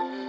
Mm-hmm.